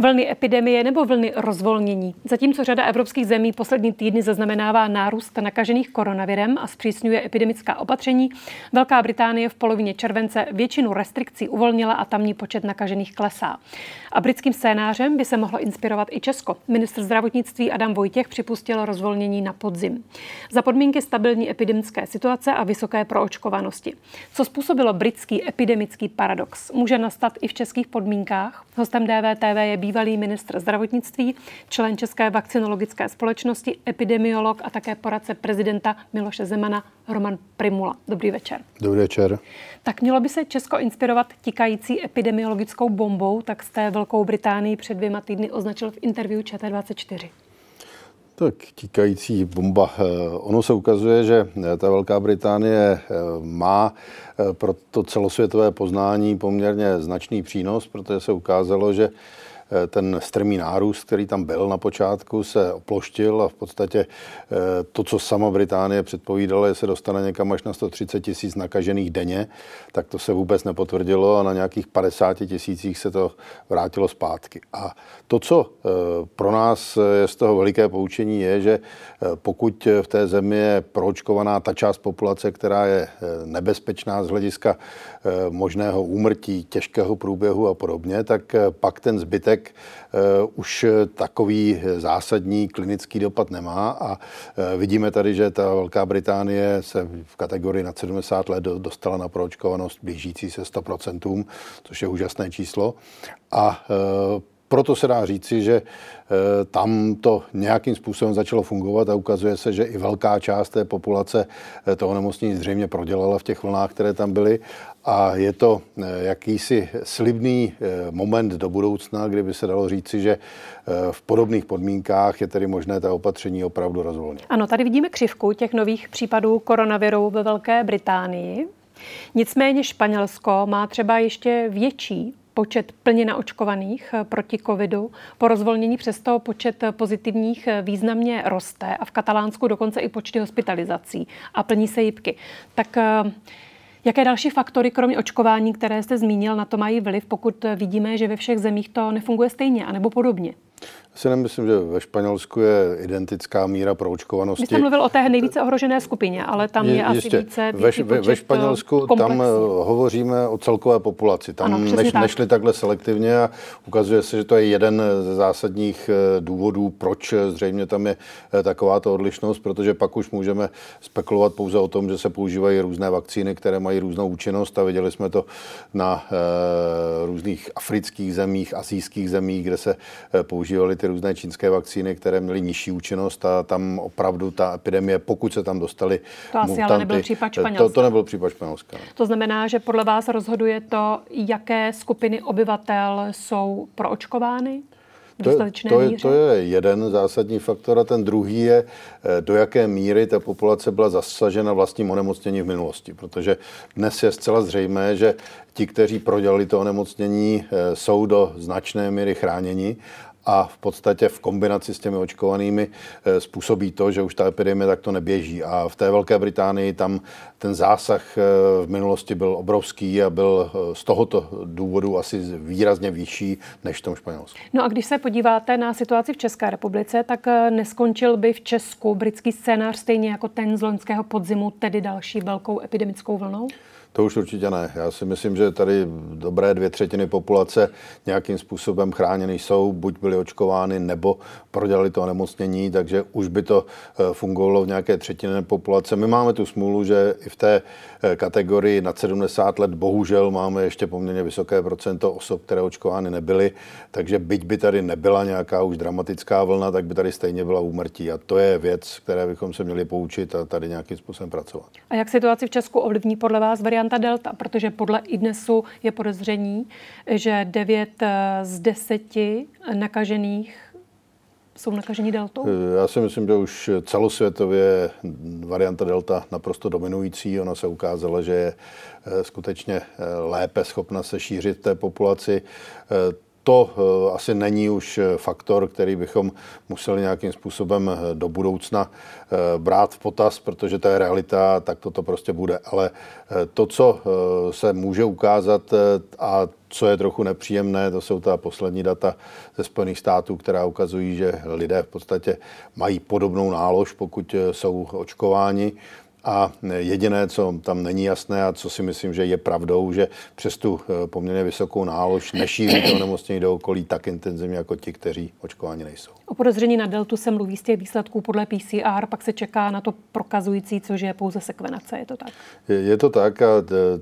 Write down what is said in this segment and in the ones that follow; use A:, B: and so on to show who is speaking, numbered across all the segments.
A: Vlny epidemie nebo vlny rozvolnění. Zatímco řada evropských zemí poslední týdny zaznamenává nárůst nakažených koronavirem a zpřísňuje epidemická opatření, Velká Británie v polovině července většinu restrikcí uvolnila a tamní počet nakažených klesá. A britským scénářem by se mohlo inspirovat i Česko. Ministr zdravotnictví Adam Vojtěch připustil rozvolnění na podzim. Za podmínky stabilní epidemické situace a vysoké proočkovanosti. Co způsobilo britský epidemický paradox? Může nastat i v českých podmínkách? Hostem DVTV je bývalý ministr zdravotnictví, člen České vakcinologické společnosti, epidemiolog a také poradce prezidenta Miloše Zemana Roman Primula. Dobrý večer.
B: Dobrý večer.
A: Tak mělo by se Česko inspirovat tikající epidemiologickou bombou, tak jste Velkou Británii před dvěma týdny označil v interview ČT24.
B: Tak tíkající bomba. Eh, ono se ukazuje, že eh, ta Velká Británie eh, má pro to celosvětové poznání poměrně značný přínos, protože se ukázalo, že ten strmý nárůst, který tam byl na počátku, se oploštil a v podstatě eh, to, co sama Británie předpovídala, že se dostane někam až na 130 tisíc nakažených denně, tak to se vůbec nepotvrdilo a na nějakých 50 tisících se to vrátilo zpátky. A to, co eh, pro nás je z toho veliké poučení, je, že pokud v té zemi je proočkovaná ta část populace, která je nebezpečná z hlediska možného úmrtí, těžkého průběhu a podobně, tak pak ten zbytek lék eh, už takový zásadní klinický dopad nemá a eh, vidíme tady, že ta Velká Británie se v kategorii nad 70 let dostala na proočkovanost blížící se 100%, což je úžasné číslo. A eh, proto se dá říci, že eh, tam to nějakým způsobem začalo fungovat a ukazuje se, že i velká část té populace eh, toho nemocnění zřejmě prodělala v těch vlnách, které tam byly. A je to eh, jakýsi slibný moment do budoucna, kdyby se dalo říci, že v podobných podmínkách je tedy možné ta opatření opravdu rozvolnit.
A: Ano, tady vidíme křivku těch nových případů koronaviru ve Velké Británii. Nicméně Španělsko má třeba ještě větší počet plně naočkovaných eh, proti covidu. Po rozvolnění přesto počet pozitivních eh, významně roste a v Katalánsku dokonce i počty hospitalizací a plní se jibky. Tak eh, Jaké další faktory, kromě očkování, které jste zmínil, na to mají vliv, pokud vidíme, že ve všech zemích to nefunguje stejně anebo podobně?
B: Si nemyslím, že ve Španělsku je identická míra proočkovanosti.
A: Vy jste mluvil o té nejvíce ohrožené skupině, ale tam je, je asi více
B: ve, ve, ve Španělsku komplexní. tam eh, hovoříme o celkové populaci. Tam ano, než, tak. nešli takhle selektivně a ukazuje se, že to je jeden ze zásadních eh, důvodů, proč zřejmě tam je eh, takováto odlišnost, protože pak už můžeme spekulovat pouze o tom, že se používají různé vakcíny, které mají různou účinnost a viděli jsme to na e, různých afrických zemích, asijských zemích, kde se používaly ty různé čínské vakcíny, které měly nižší účinnost a tam opravdu ta epidemie, pokud se tam dostali
A: To asi mutanty, ale nebyl případ Španělska.
B: To, to nebyl případ Španělska. Ne.
A: To znamená, že podle vás rozhoduje to, jaké skupiny obyvatel jsou proočkovány?
B: To, to, je, to je jeden zásadní faktor a ten druhý je, eh, do jaké míry ta populace byla zasažena vlastním onemocněním v minulosti. Protože dnes je zcela zřejmé, že ti, kteří prodělali to onemocnění, eh, jsou do značné míry chráněni a v podstatě v kombinaci s těmi očkovanými eh, způsobí to, že už ta epidemie takto neběží. A v té Velké Británii tam ten zásah eh, v minulosti byl obrovský a byl eh, z tohoto důvodu asi výrazně vyšší než v tom Španělsku.
A: No a když se podíváte na situaci v České republice, tak neskončil by v Česku britský scénář stejně jako ten z loňského podzimu, tedy další velkou epidemickou vlnou?
B: To už určitě ne. Já si myslím, že tady dobré dvě třetiny populace nějakým způsobem chráněny jsou, buď byly očkovány, nebo prodělali to onemocnění, takže už by to eh, fungovalo v nějaké třetině populace. My máme tu smůlu, že i v té eh, kategorii nad 70 let bohužel máme ještě poměrně vysoké procento osob, které očkovány nebyly, takže byť by tady nebyla nějaká už dramatická vlna, tak by tady stejně byla úmrtí. A to je věc, které bychom se měli poučit a tady nějakým způsobem pracovat.
A: A jak situaci v Česku ovlivní podle vás variant varianta delta, protože podle IDNESu je podezření, že 9 eh, z 10 nakažených jsou nakažení deltou?
B: Eh, já si myslím, že už celosvětově varianta delta naprosto dominující. Ona se ukázala, že je eh, skutečně lépe schopna se šířit té populaci to eh, asi není už eh, faktor, který bychom museli nějakým způsobem eh, do budoucna brát v potaz, protože to je realita, tak toto prostě bude. Ale to, co se může ukázat, a co je trochu nepříjemné, to jsou ta poslední data ze Spojených států, která ukazují, že lidé v podstatě mají podobnou nálož, pokud jsou očkováni. A jediné, co tam není jasné a co si myslím, že je pravdou, že přes tu eh, poměrně vysokou nálož nešíří to onemocnění do okolí tak intenzivně jako ti, kteří očkováni nejsou.
A: Podezření na deltu se mluví z těch výsledků podle PCR, pak se čeká na to prokazující, což je pouze sekvenace, je to tak?
B: Je, je to tak a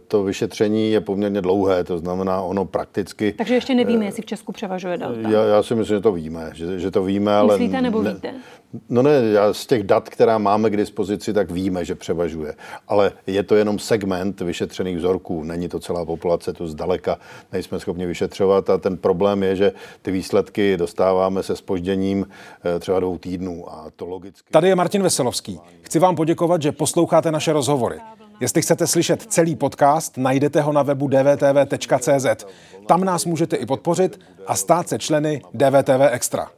B: to vyšetření je poměrně dlouhé, to znamená ono prakticky...
A: Takže ještě nevíme, jestli v Česku převažuje delta.
B: Já, já si myslím, že to víme, že, že to víme, ale...
A: Myslíte nebo víte? Ne,
B: No ne, já z těch dat, která máme k dispozici, tak víme, že převažuje. Ale je to jenom segment vyšetřených vzorků. Není to celá populace, to zdaleka nejsme schopni vyšetřovat. A ten problém je, že ty výsledky dostáváme se spožděním eh, třeba dvou týdnů. A to logicky.
C: Tady je Martin Veselovský. Chci vám poděkovat, že posloucháte naše rozhovory. Jestli chcete slyšet celý podcast, najdete ho na webu dvtv.cz. Tam nás můžete i podpořit a stát se členy DVTV Extra.